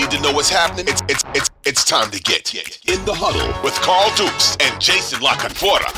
Need to know what's happening, it's, it's, it's, it's time to get in the huddle with Carl Dukes and Jason La Canfora.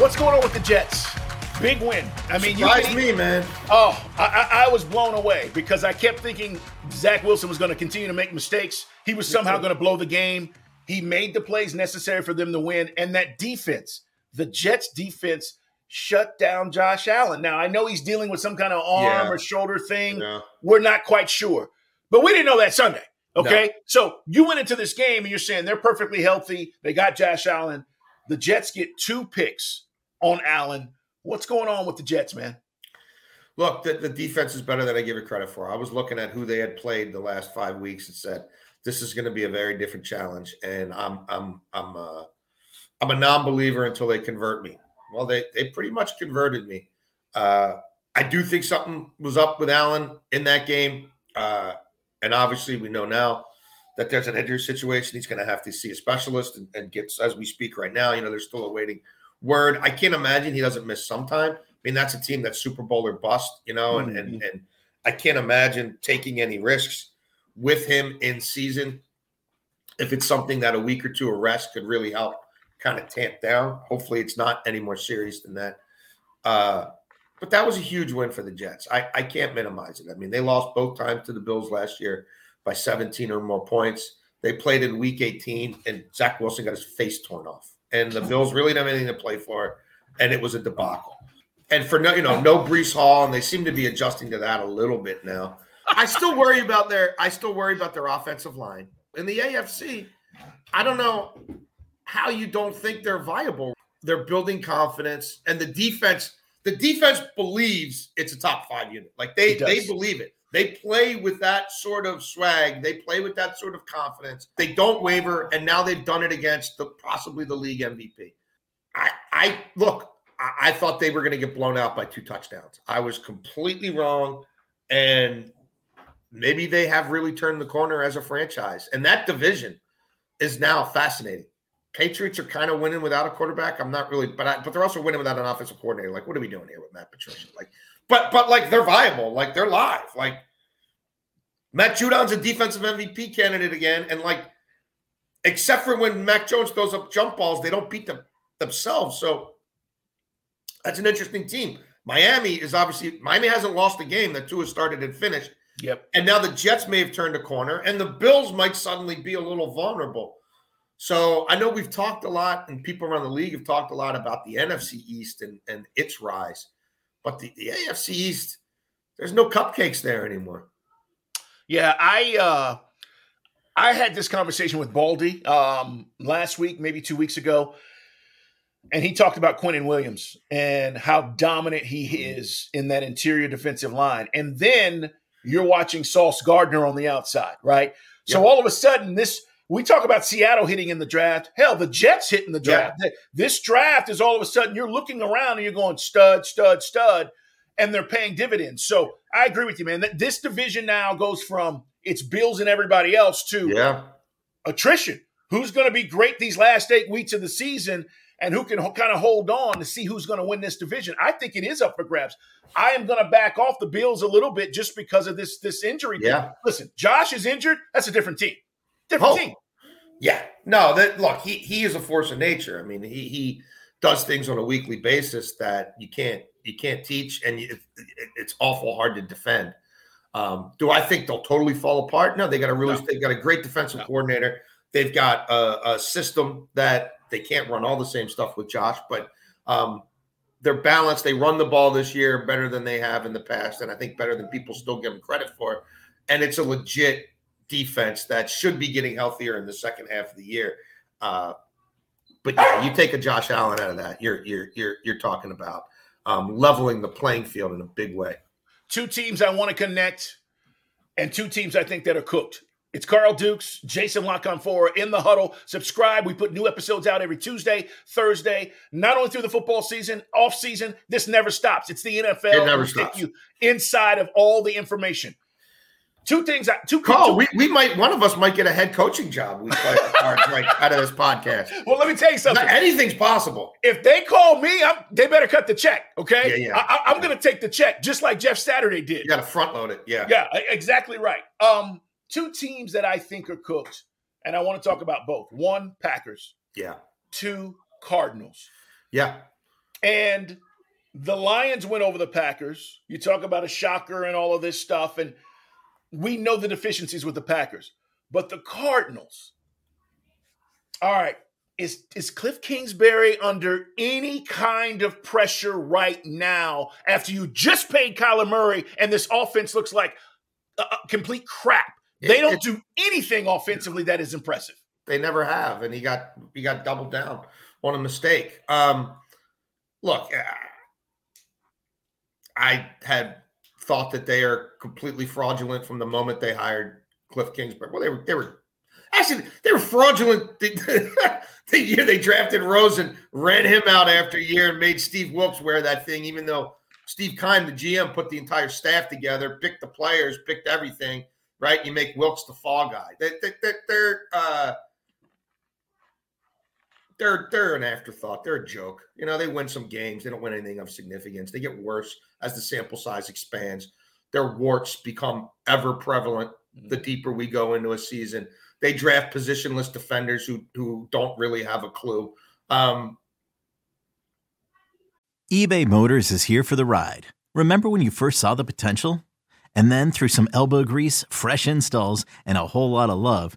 What's going on with the Jets? Big win. I mean, you Surprised can- me, man. Oh, I, I, I was blown away because I kept thinking Zach Wilson was going to continue to make mistakes. He was somehow going to blow the game. He made the plays necessary for them to win. And that defense, the Jets defense, shut down Josh Allen. Now, I know he's dealing with some kind of arm Yeah. or shoulder thing. Yeah. We're not quite sure. But we didn't know that Sunday. Okay. So you went into this game and you're saying they're perfectly healthy. They got Josh Allen. The Jets get two picks on Allen. What's going on with the Jets, man? Look, the, the defense is better than I give it credit for. I was looking at who they had played the last five weeks and said this is going to be a very different challenge. And I'm I'm I'm uh, I'm a non-believer until they convert me. Well, they they pretty much converted me. Uh, I do think something was up with Allen in that game, uh, and obviously we know now that there's an injury situation. He's going to have to see a specialist and, and get as we speak right now. You know, they're still awaiting word. I can't imagine he doesn't miss sometime. I mean, that's a team that's Super Bowl or bust, you know, and and and I can't imagine taking any risks with him in season. If it's something that a week or two of rest could really help kind of tamped down. Hopefully, it's not any more serious than that. Uh, but that was a huge win for the Jets. I, I can't minimize it. I mean, they lost both times to the Bills last year by 17 or more points. They played in week 18, and Zach Wilson got his face torn off. And the Bills really didn't have anything to play for, and it was a debacle. And for no, you know, no Breece Hall, and they seem to be adjusting to that a little bit now. I still worry about their I still worry about their offensive line. In the AFC, I don't know how you don't think they're viable. They're building confidence, and the defense, the defense believes it's a top five unit. Like they they believe it. They play with that sort of swag. They play with that sort of confidence. They don't waver, and now they've done it against the possibly the league MVP. I I look. I, I thought they were going to get blown out by two touchdowns. I was completely wrong, and maybe they have really turned the corner as a franchise. And that division is now fascinating. Patriots are kind of winning without a quarterback. I'm not really, but I, but they're also winning without an offensive coordinator. Like, what are we doing here with Matt Patricia? Like, but but like they're viable. Like they're live. Like Matt Judon's a defensive MVP candidate again, and like except for when Mac Jones throws up jump balls, they don't beat them themselves. So that's an interesting team. Miami is obviously Miami hasn't lost a game that Tua has started and finished. Yep. And now the Jets may have turned a corner, and the Bills might suddenly be a little vulnerable. So I know we've talked a lot, and people around the league have talked a lot about the NFC East and, and its rise. But the, the AFC East, there's no cupcakes there anymore. Yeah, I uh I had this conversation with Baldy um last week, maybe two weeks ago, and he talked about Quinnen Williams and how dominant he is in that interior defensive line. And then you're watching Sauce Gardner on the outside, right? So Yep. all of a sudden, this we talk about Seattle hitting in the draft. Hell, the Jets hitting the draft. This draft is all of a sudden you're looking around and you're going stud, stud, stud, and they're paying dividends. So I agree with you, man. That this division now goes from it's Bills and everybody else to Yeah. attrition. Who's going to be great these last eight weeks of the season, and who can kind of hold on to see who's going to win this division? I think it is up for grabs. I am going to back off the Bills a little bit just because of this this injury. Yeah. Listen, Josh is injured. That's a different team. Different Oh. team. Yeah, no, that look, he he is a force of nature. I mean, he he does things on a weekly basis that you can't you can't teach, and you, it, it's awful hard to defend. Um, do I think they'll totally fall apart? No, they got a really No. they got a great defensive No. coordinator. They've got a, a, system that they can't run all the same stuff with Josh, but um, they're balanced. They run the ball this year better than they have in the past, and I think better than people still give them credit for. And it's a legit defense that should be getting healthier in the second half of the year. Uh, but yeah, you take a Josh Allen out of that, you're you're you're you're talking about um, leveling the playing field in a big way. Two teams I want to connect, and two teams I think that are cooked. It's Carl Dukes, Jason La Canfora in the huddle. Subscribe. We put new episodes out every Tuesday, Thursday, not only through the football season, off season. This never stops. It's the NFL. It never stops. you inside of all the information. Two things. Two. Call. Two, we, we might. One of us might get a head coaching job. We play cards right out of this podcast. Well, let me tell you something. Not, anything's possible. If they call me, I'm, they better cut the check. Okay. Yeah, yeah. I, am going to take the check just like Jeff Saturday did. You got to front load it. Yeah. Yeah. Exactly right. Um, two teams that I think are cooked, and I want to talk about both. One, Packers. Yeah. Two, Cardinals. Yeah. And the Lions went over the Packers. You talk about a shocker and all of this stuff, and we know the deficiencies with the Packers, but the Cardinals. All right, is is Cliff Kingsbury under any kind of pressure right now after you just paid Kyler Murray and this offense looks like a, a complete crap? They don't do anything offensively that is impressive. They never have, and he got he got doubled down on a mistake. Um, look, I had thought that they are completely fraudulent from the moment they hired Cliff Kingsbury. Well, they were they were actually they were fraudulent the, the year they drafted Rosen, ran him out after a year, and made Steve Wilks wear that thing, even though Steve Keim, the GM, put the entire staff together, picked the players, picked everything. Right, you make Wilks the fall guy. They, they, they're uh, they're they're an afterthought. They're a joke. You know, they win some games. They don't win anything of significance. They get worse as the sample size expands. Their warts become ever prevalent the mm-hmm. deeper we go into a season. They draft positionless defenders who who don't really have a clue. Um, eBay Motors is here for the ride. Remember when you first saw the potential? And then through some elbow grease, fresh installs, and a whole lot of love,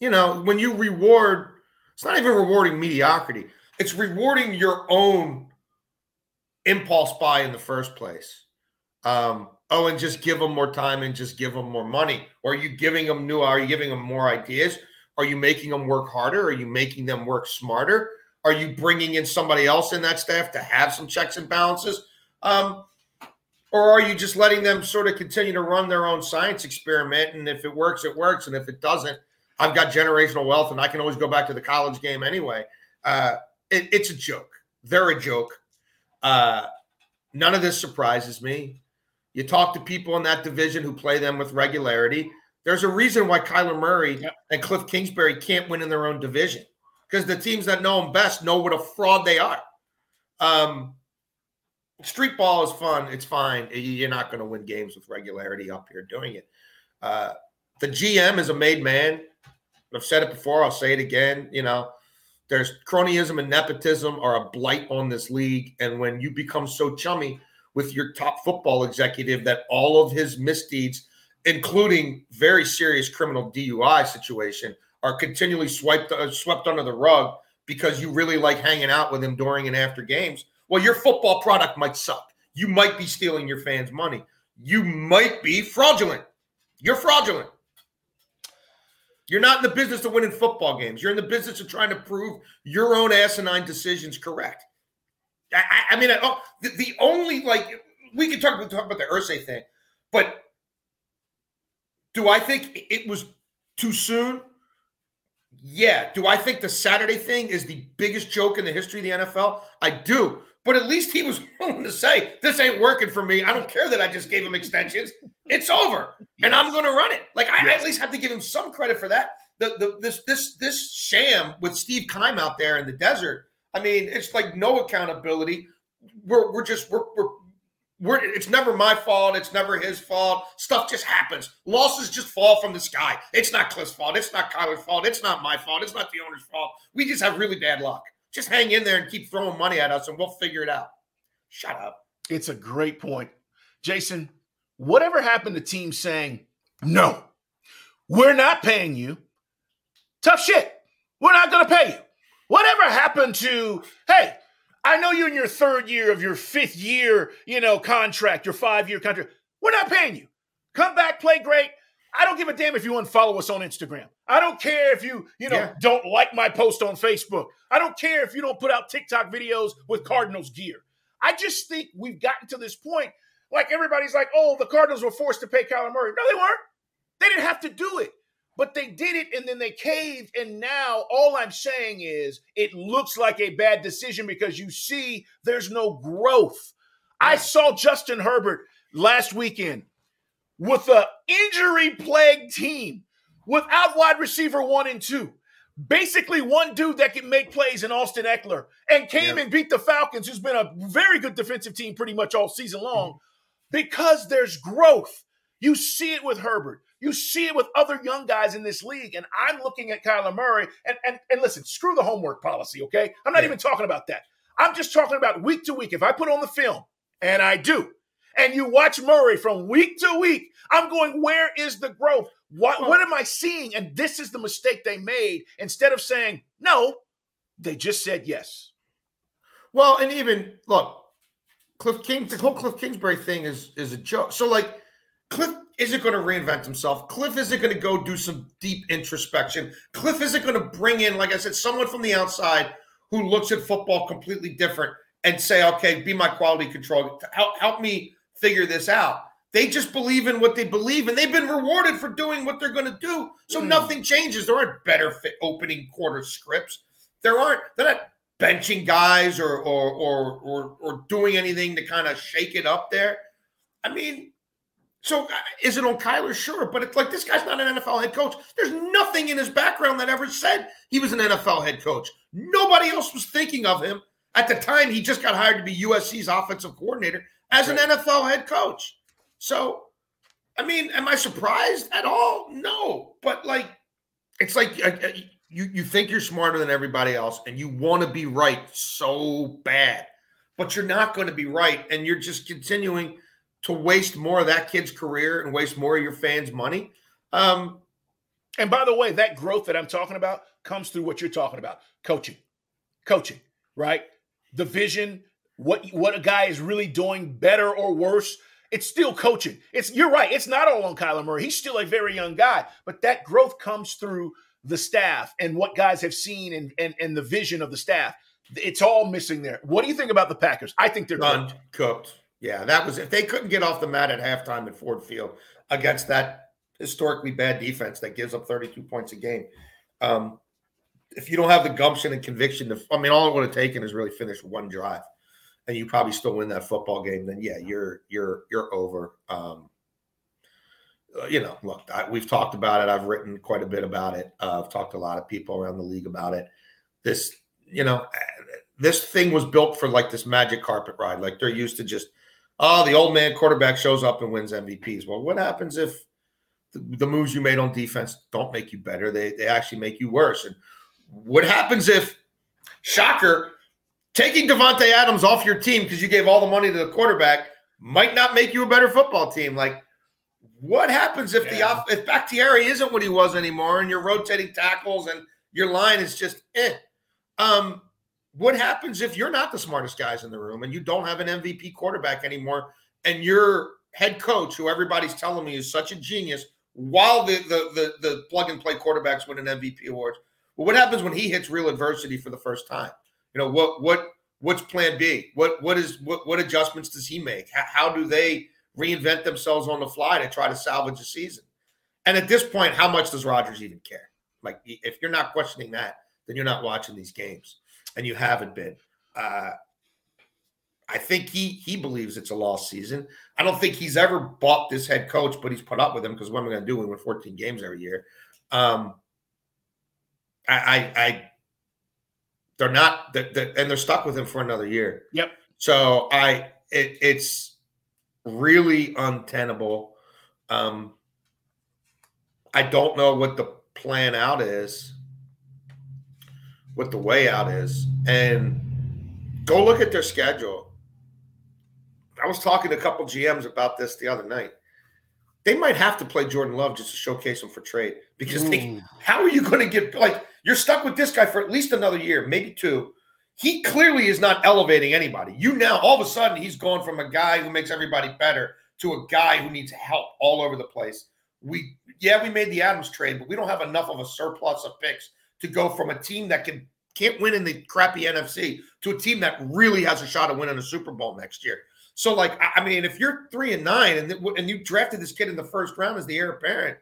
You know, when you reward, it's not even rewarding mediocrity, it's rewarding your own impulse buy in the first place. Um, oh, and just give them more time and just give them more money. Or are you giving them new? Are you giving them more ideas? Are you making them work harder? Are you making them work smarter? Are you bringing in somebody else in that staff to have some checks and balances? Um, or are you just letting them sort of continue to run their own science experiment? And if it works, it works. And if it doesn't, I've got generational wealth and I can always go back to the college game anyway. Uh, it, it's a joke. They're a joke. Uh, none of this surprises me. You talk to people in that division who play them with regularity. There's a reason why Kyler Murray yep. and Cliff Kingsbury can't win in their own division because the teams that know them best know what a fraud they are. Um, street ball is fun. It's fine. You're not going to win games with regularity up here doing it. Uh, the GM is a made man. I've said it before. I'll say it again. You know, there's cronyism and nepotism are a blight on this league. And when you become so chummy with your top football executive that all of his misdeeds, including very serious criminal DUI situation, are continually swiped uh, swept under the rug because you really like hanging out with him during and after games. Well, your football product might suck. You might be stealing your fans' money. You might be fraudulent. You're fraudulent. You're not in the business of winning football games. You're in the business of trying to prove your own asinine decisions correct. I, I mean, I, oh, the, the, only like we can talk, talk about the Irsay thing, but do I think it was too soon? Yeah. Do I think the Saturday thing is the biggest joke in the history of the NFL? I do. But at least he was willing to say, this ain't working for me. I don't care that I just gave him extensions. It's over. And I'm going to run it. Like, I, yes. at least have to give him some credit for that. The, the, this this this sham with Steve Keim out there in the desert. I mean, it's like no accountability. We're we're just we're we're we're, it's never my fault. It's never his fault. Stuff just happens. Losses just fall from the sky. It's not Cliff's fault. It's not Kyler's fault. It's not my fault. It's not the owner's fault. We just have really bad luck. Just hang in there and keep throwing money at us, and we'll figure it out. Shut up. It's a great point, Jason. Whatever happened to teams saying no, we're not paying you? Tough shit. We're not going to pay you. Whatever happened to hey? I know you're in your third year of your fifth year, you know, contract, your five year contract. We're not paying you. Come back, play great. I don't give a damn if you unfollow us on Instagram. I don't care if you, you know, yeah. don't like my post on Facebook. I don't care if you don't put out TikTok videos with Cardinals gear. I just think we've gotten to this point. Like everybody's like, oh, the Cardinals were forced to pay Kyler Murray. No, they weren't. They didn't have to do it. But they did it and then they caved. And now all I'm saying is it looks like a bad decision because you see there's no growth. I saw Justin Herbert last weekend with an injury plagued team without wide receiver one and two. Basically, one dude that can make plays in Austin Ekeler and came yeah. and beat the Falcons, who's been a very good defensive team pretty much all season long, mm-hmm. because there's growth. You see it with Herbert. You see it with other young guys in this league. And I'm looking at Kyler Murray. And, and, and listen, screw the homework policy, okay? I'm not yeah. even talking about that. I'm just talking about week to week. If I put on the film, and I do, and you watch Murray from week to week, I'm going, where is the growth? What, what am I seeing? And this is the mistake they made. Instead of saying no, they just said yes. Well, and even look, Cliff King, the whole Cliff Kingsbury thing is is a joke. So like Cliff isn't going to reinvent himself. Cliff isn't going to go do some deep introspection. Cliff isn't going to bring in, like I said, someone from the outside who looks at football completely different and say, okay, be my quality control. Help, help me figure this out. They just believe in what they believe, and they've been rewarded for doing what they're going to do. So mm. nothing changes. There aren't better fit opening quarter scripts. There aren't. They're not benching guys or or or or, or doing anything to kind of shake it up there. I mean, so uh, is it on Kyler? Sure, but it's like this guy's not an NFL head coach. There's nothing in his background that ever said he was an NFL head coach. Nobody else was thinking of him at the time. He just got hired to be USC's offensive coordinator as an NFL head coach. So, I mean, am I surprised at all? No, but like, it's like uh, uh, you you think you're smarter than everybody else, and you want to be right so bad, but you're not going to be right, and you're just continuing to waste more of that kid's career and waste more of your fans' money. Um, and by the way, that growth that I'm talking about comes through what you're talking about coaching, coaching, right? The vision, what what a guy is really doing better or worse. It's still coaching. It's you're right. It's not all on Kyler Murray. He's still a very young guy, but that growth comes through the staff and what guys have seen and and, and the vision of the staff. It's all missing there. What do you think about the Packers? I think they're cooked. cooked. Yeah, that was if they couldn't get off the mat at halftime at Ford Field against that historically bad defense that gives up 32 points a game. Um, if you don't have the gumption and conviction to, I mean, all it would have taken is really finish one drive, and you probably still win that football game. Then yeah, you're you're you're over. Um, uh, you know, look, I, we've talked about it. I've written quite a bit about it. Uh, I've talked to a lot of people around the league about it. This, you know, this thing was built for like this magic carpet ride. Like they're used to just oh, the old man quarterback shows up and wins MVPs. Well, what happens if the, the, moves you made on defense don't make you better? They they actually make you worse. And what happens if, shocker, taking Davante Adams off your team because you gave all the money to the quarterback might not make you a better football team. Like, what happens if Yeah. the off, if Bakhtiari isn't what he was anymore, and you're rotating tackles and your line is just eh? Um, what happens if you're not the smartest guys in the room and you don't have an MVP quarterback anymore, and your head coach, who everybody's telling me is such a genius, while the the the, the plug and play quarterbacks win an MVP award? Well, what happens when he hits real adversity for the first time? You know what what what's Plan B? What what is what what adjustments does he make? How, how do they reinvent themselves on the fly to try to salvage a season? And at this point, how much does Rodgers even care? Like, if you're not questioning that, then you're not watching these games, and you haven't been. Uh, I think he he believes it's a lost season. I don't think he's ever bought this head coach, but he's put up with him because what am I going to do? We win 14 games every year. Um, I, I, I they're not, they're, they're- and they're stuck with him for another year. Yep. So I, it, it's really untenable. Um, I don't know what the plan out is, what the way out is, and go look at their schedule. I was talking to a couple GMs about this the other night. They might have to play Jordan Love just to showcase him for trade because they, mm. how are you going to get like you're stuck with this guy for at least another year, maybe two. He clearly is not elevating anybody. You now all of a sudden he's gone from a guy who makes everybody better to a guy who needs help all over the place. We yeah, we made the Adams trade, but we don't have enough of a surplus of picks to go from a team that can can't win in the crappy NFC to a team that really has a shot of winning a Super Bowl next year. So, like, I- mean, if you're three and nine and and you drafted this kid in the first round as the heir apparent,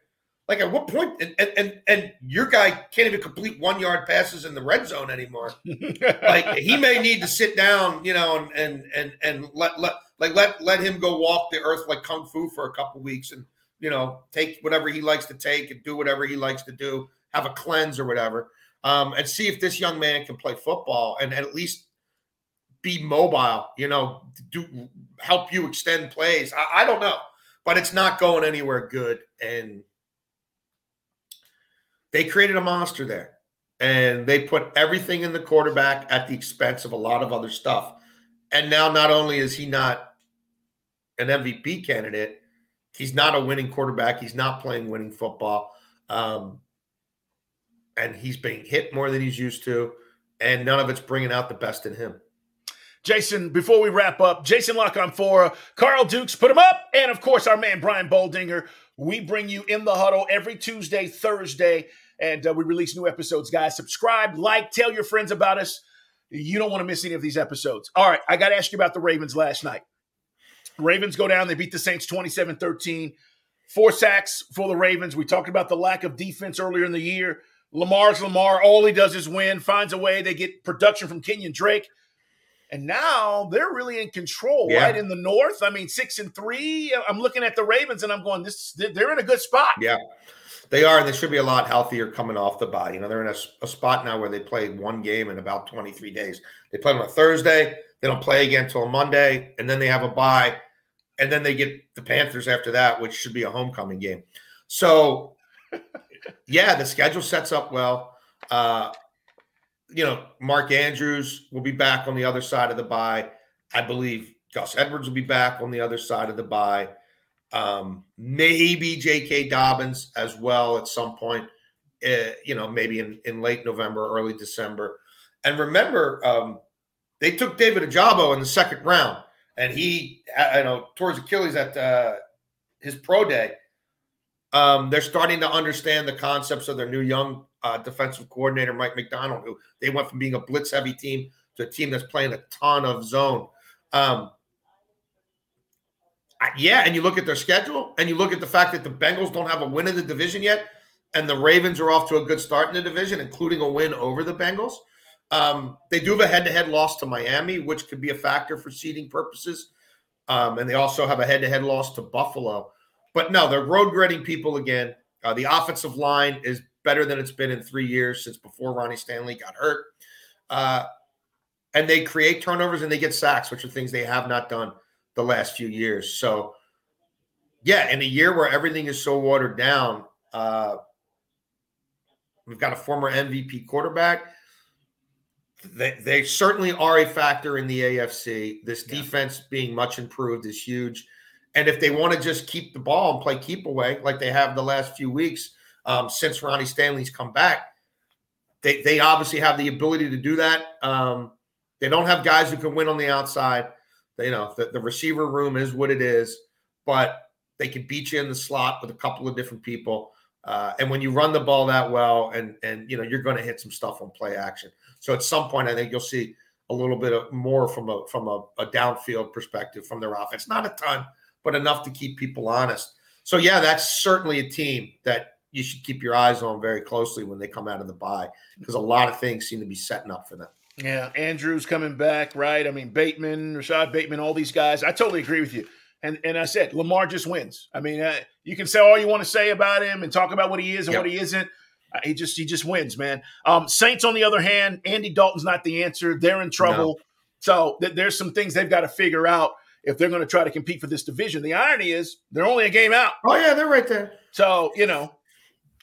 like, at what? And and and, and your guy can't even complete one yard passes in the red zone anymore. like, he may need to sit down, you know, and and and and let let like let let him go walk the earth like kung fu for a couple weeks and you know take whatever he likes to take and do whatever he likes to do, have a cleanse or whatever, um, and see if this young man can play football and, at least be mobile, you know, do help you extend plays. I, I don't know, but it's not going anywhere good. And they created a monster there. And they put everything in the quarterback at the expense of a lot of other stuff. And now not only is he not an MVP candidate, he's not a winning quarterback. He's not playing winning football. Um, and he's being hit more than he's used to. And none of it's bringing out the best in him. Jason, before we wrap up, Jason La Canfora, Carl Dukes, put him up, and of course, our man Brian Baldinger. We bring you in the huddle every Tuesday, Thursday, and uh, we release new episodes. Guys, subscribe, like, tell your friends about us. You don't want to miss any of these episodes. All right, I got to ask you about the Ravens last night. Ravens go down, they beat the Saints 27 13. Four sacks for the Ravens. We talked about the lack of defense earlier in the year. Lamar's Lamar. All he does is win, finds a way. They get production from Kenyan Drake. And now they're really in control, Yeah. right? In the North. I mean, six and three. I'm looking at the Ravens and I'm going, this they're in a good spot. Yeah, they are, and they should be a lot healthier coming off the bye. You know, they're in a spot now where they played one game in about 23 days. They play on a Thursday, they don't play again until Monday, and then they have a bye, and then they get the Panthers after that, which should be a homecoming game. So, yeah, the schedule sets up well. Uh, you know, Mark Andrews will be back on the other side of the bye. I believe Gus Edwards will be back on the other side of the bye um, maybe J.K. Dobbins as well at some point. Uh, you know, maybe in, in late November, early December. And remember, um, they took David Ojabo in the second round, and he, uh, you know, towards Achilles at uh, his pro day. Um, they're starting to understand the concepts of their new young uh, defensive coordinator, Mike Macdonald, who they went from being a blitz heavy team to a team that's playing a ton of zone. Um, yeah, and you look at their schedule and you look at the fact that the Bengals don't have a win in the division yet, and the Ravens are off to a good start in the division, including a win over the Bengals. Um, they do have a head-to-head loss to Miami, which could be a factor for seeding purposes. Um, and they also have a head-to-head loss to Buffalo. But no, they're road grading people again. Uh, the offensive line is better than it's been in three years since before Ronnie Stanley got hurt. Uh, and they create turnovers and they get sacks, which are things they have not done the last few years. So, yeah, in a year where everything is so watered down, uh, we've got a former MVP quarterback. they, they certainly are a factor in the AFC. This Yeah. defense being much improved is huge. And if they want to just keep the ball and play keep away like they have the last few weeks um, since Ronnie Stanley's come back, they, they obviously have the ability to do that. Um, they don't have guys who can win on the outside. They, you know, the, the receiver room is what it is, but they can beat you in the slot with a couple of different people. Uh, and when you run the ball that well, and and you know you're going to hit some stuff on play action. So at some point, I think you'll see a little bit of more from a from a, a downfield perspective from their offense. Not a ton, but enough to keep people honest. So yeah, that's certainly a team that you should keep your eyes on very closely when they come out of the bye because a lot of things seem to be setting up for them. Yeah, Andrews coming back, right? I mean, Bateman, Rashod Bateman, all these guys. I totally agree with you. And and I said Lamar just wins. I mean, uh, you can say all you want to say about him and talk about what he is and Yep. what he isn't. Uh, he just he just wins, man. Um, Saints, on the other hand, Andy Dalton's not the answer. They're in trouble. So th- there's some things they've got to figure out if they're going to try to compete for this division. The irony is they're only a game out. Oh yeah, they're right there. So, you know,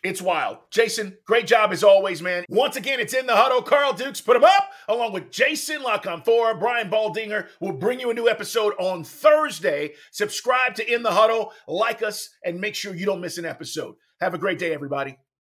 it's wild. Jason, great job as always, man. Once again, it's in the huddle. Carl Dukes put him up along with Jason La Canfora. Brian Baldinger We'll bring you a new episode on Thursday. Subscribe to In the Huddle, like us, and make sure you don't miss an episode. Have a great day, everybody.